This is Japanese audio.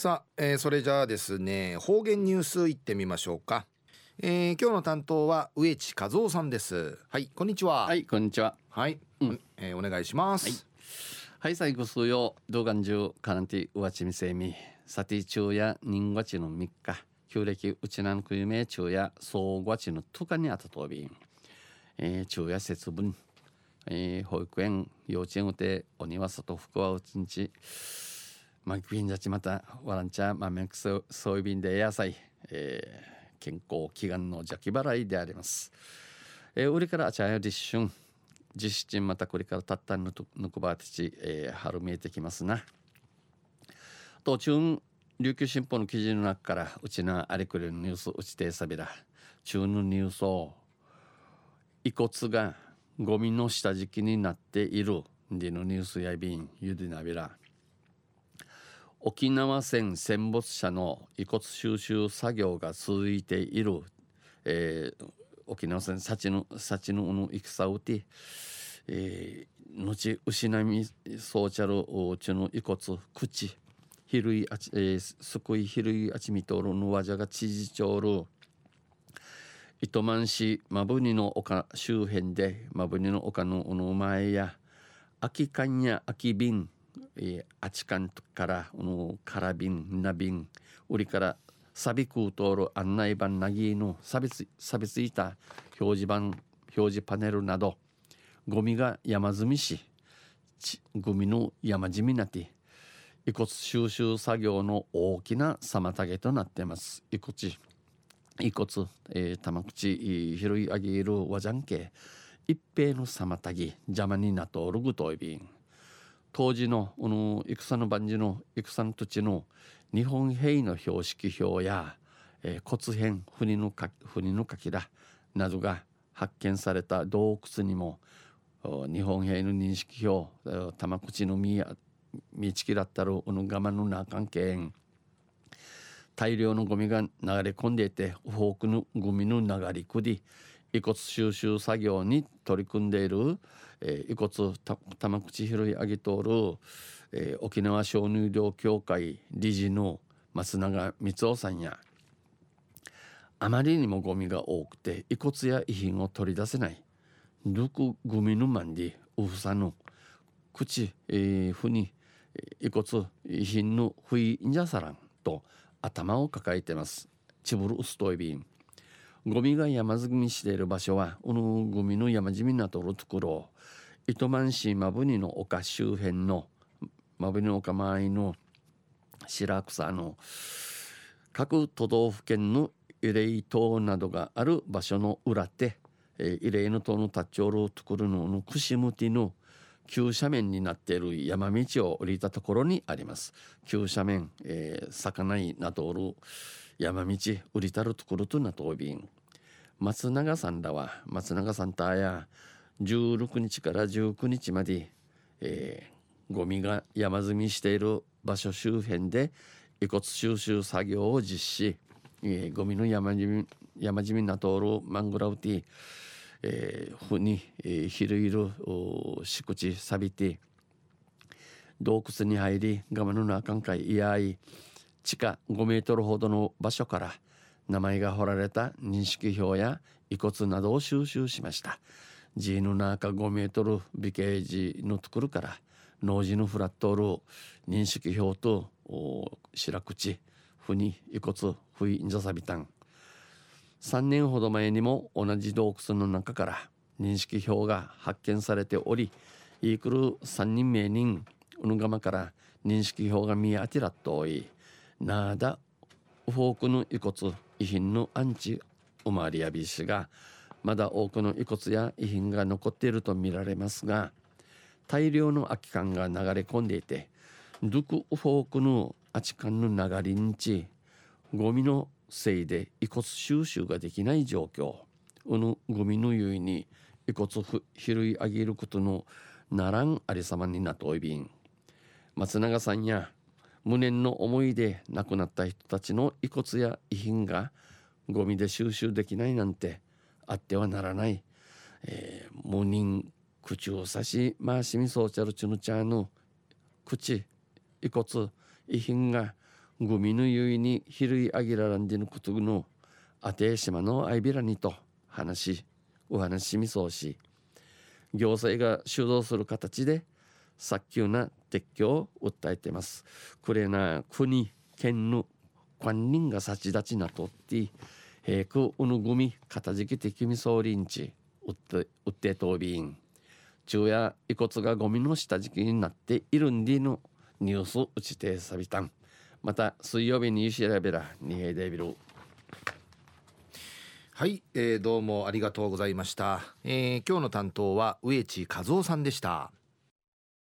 さあ、えー、それじゃあですね方言ニュースいってみましょうか、えー、今日の担当は植地和夫さんです。はいこんにちは。はいこんにちは。はい、うん、えー、お願いします。はい、はい、最後数曜動画中カランティウワチミセミサティ中や人月の3日。旧暦うちなんくゆめ中や総月のとかにあたとびん、えー、昼夜節分、えー、保育園幼稚園うてお庭外福はうちんちまあ、ビンジャチまたワランチャーまめくそそういう便で野菜、えー、健康祈願の邪気払いであります。えー、売りからあちゃや立春実質またこれからたったぬぬくばてち、えー、春見えてきますな。途中琉球新報の記事の中からうちなあれくれるニュースうちてさびら中のニュースを遺骨がゴミの下敷きになっているでのニュースやびんゆでなびら沖縄戦戦没者の遺骨収集作業が続いている、えー、沖縄戦幸の幸のの戦うて、えー、後失みそうちゃるちの遺骨口ひるいあち、えー、すくいひるいあちみとるのわじゃがちじちょうる糸満市まぶにの丘周辺でまぶにの丘のおの前や空き缶や空き瓶えー、あちかんからのからびんなびん売りからサビクー通る案内板なぎの錆びつ錆びついた表示板表示パネルなどゴミが山積みしゴミの山積みなって遺骨収集作業の大きな妨げとなっています。遺骨遺骨、えー、玉口拾い上げる和じゃんけ一平の妨げ邪魔になっとるぐといびん。当時のこの戦の万事の戦の土地の日本兵の標識表や、えー、骨片船のか船のかきらなどが発見された洞窟にも日本兵の認識表玉口の実や道きだったるこの我慢のな関係。大量のゴミが流れ込んでいて多くのゴミの流れくり遺骨収集作業に取り組んでいる、えー、遺骨玉口拾い上げとる、えー、沖縄小乳量協会理事の松永光夫さんやあまりにもゴミが多くて遺骨や遺品を取り出せないルクゴミのマンディウフサの口、えー、ふに遺骨遺品のふいんじゃさらんと頭を抱えてます。チブルウストイビン。ゴミが山積みしている場所はこのゴミの山積みなとるところ。糸満市マブニの丘周辺のマブニの丘周りの白草の各都道府県の慰霊塔などがある場所の裏手、えー、慰霊の塔の立ち寄るところのの串むての急斜面になっている山道を降りたところにあります。急斜面、えー、魚になどおる山道降りたるところとなとおびん。松永さんらは松永さんとあや16日から19日まで、えー、ゴミが山積みしている場所周辺で遺骨収集作業を実施、えー、ゴミの山積み山積みなとおるマングラウティ、えー、ふに、えー、ひるいる敷地錆びて洞窟に入りガマの中んかいいやい地下5メートルほどの場所から名前が彫られた認識表や遺骨などを収集しました。G の中5メートル美形時のところから農事のフラットル認識表と白口ふに遺骨ふいんざさびたん3年ほど前にも同じ洞窟の中から認識表が発見されておりイークル3人名人うぬがまから認識表が見当てらっとおいなだフォークの遺骨遺品のアンチおまわりやびしがまだ多くの遺骨や遺品が残っているとみられますが大量の空き缶が流れ込んでいてドゥクフォークの空き缶の流れにちゴミのせいで遺骨収集ができない状況。うぬゴミのゆいに遺骨を拾い上げることのならんありさまになといびん松永さんや無念の思いで亡くなった人たちの遺骨や遺品がゴミで収集できないなんてあってはならない、えー、無人口を差し回しみそうちゃるちぬちゃの口。遺骨遺品がグミのゆいにひるいあぎららんでのことのあて島のあいびらにと話しお話しみそうし行政が主導する形で早急な撤去を訴えてます。これな国県の官人が幸立ちなとって平空うぬぐみ片付け的みそうりんちうってうってとびん。昼夜遺骨がゴミの下敷きになっているんでのニュース打ちてさびたん。また水曜日に調べらにへでびるはい、えー、どうもありがとうございました、えー、今日の担当は植地和夫さんでした。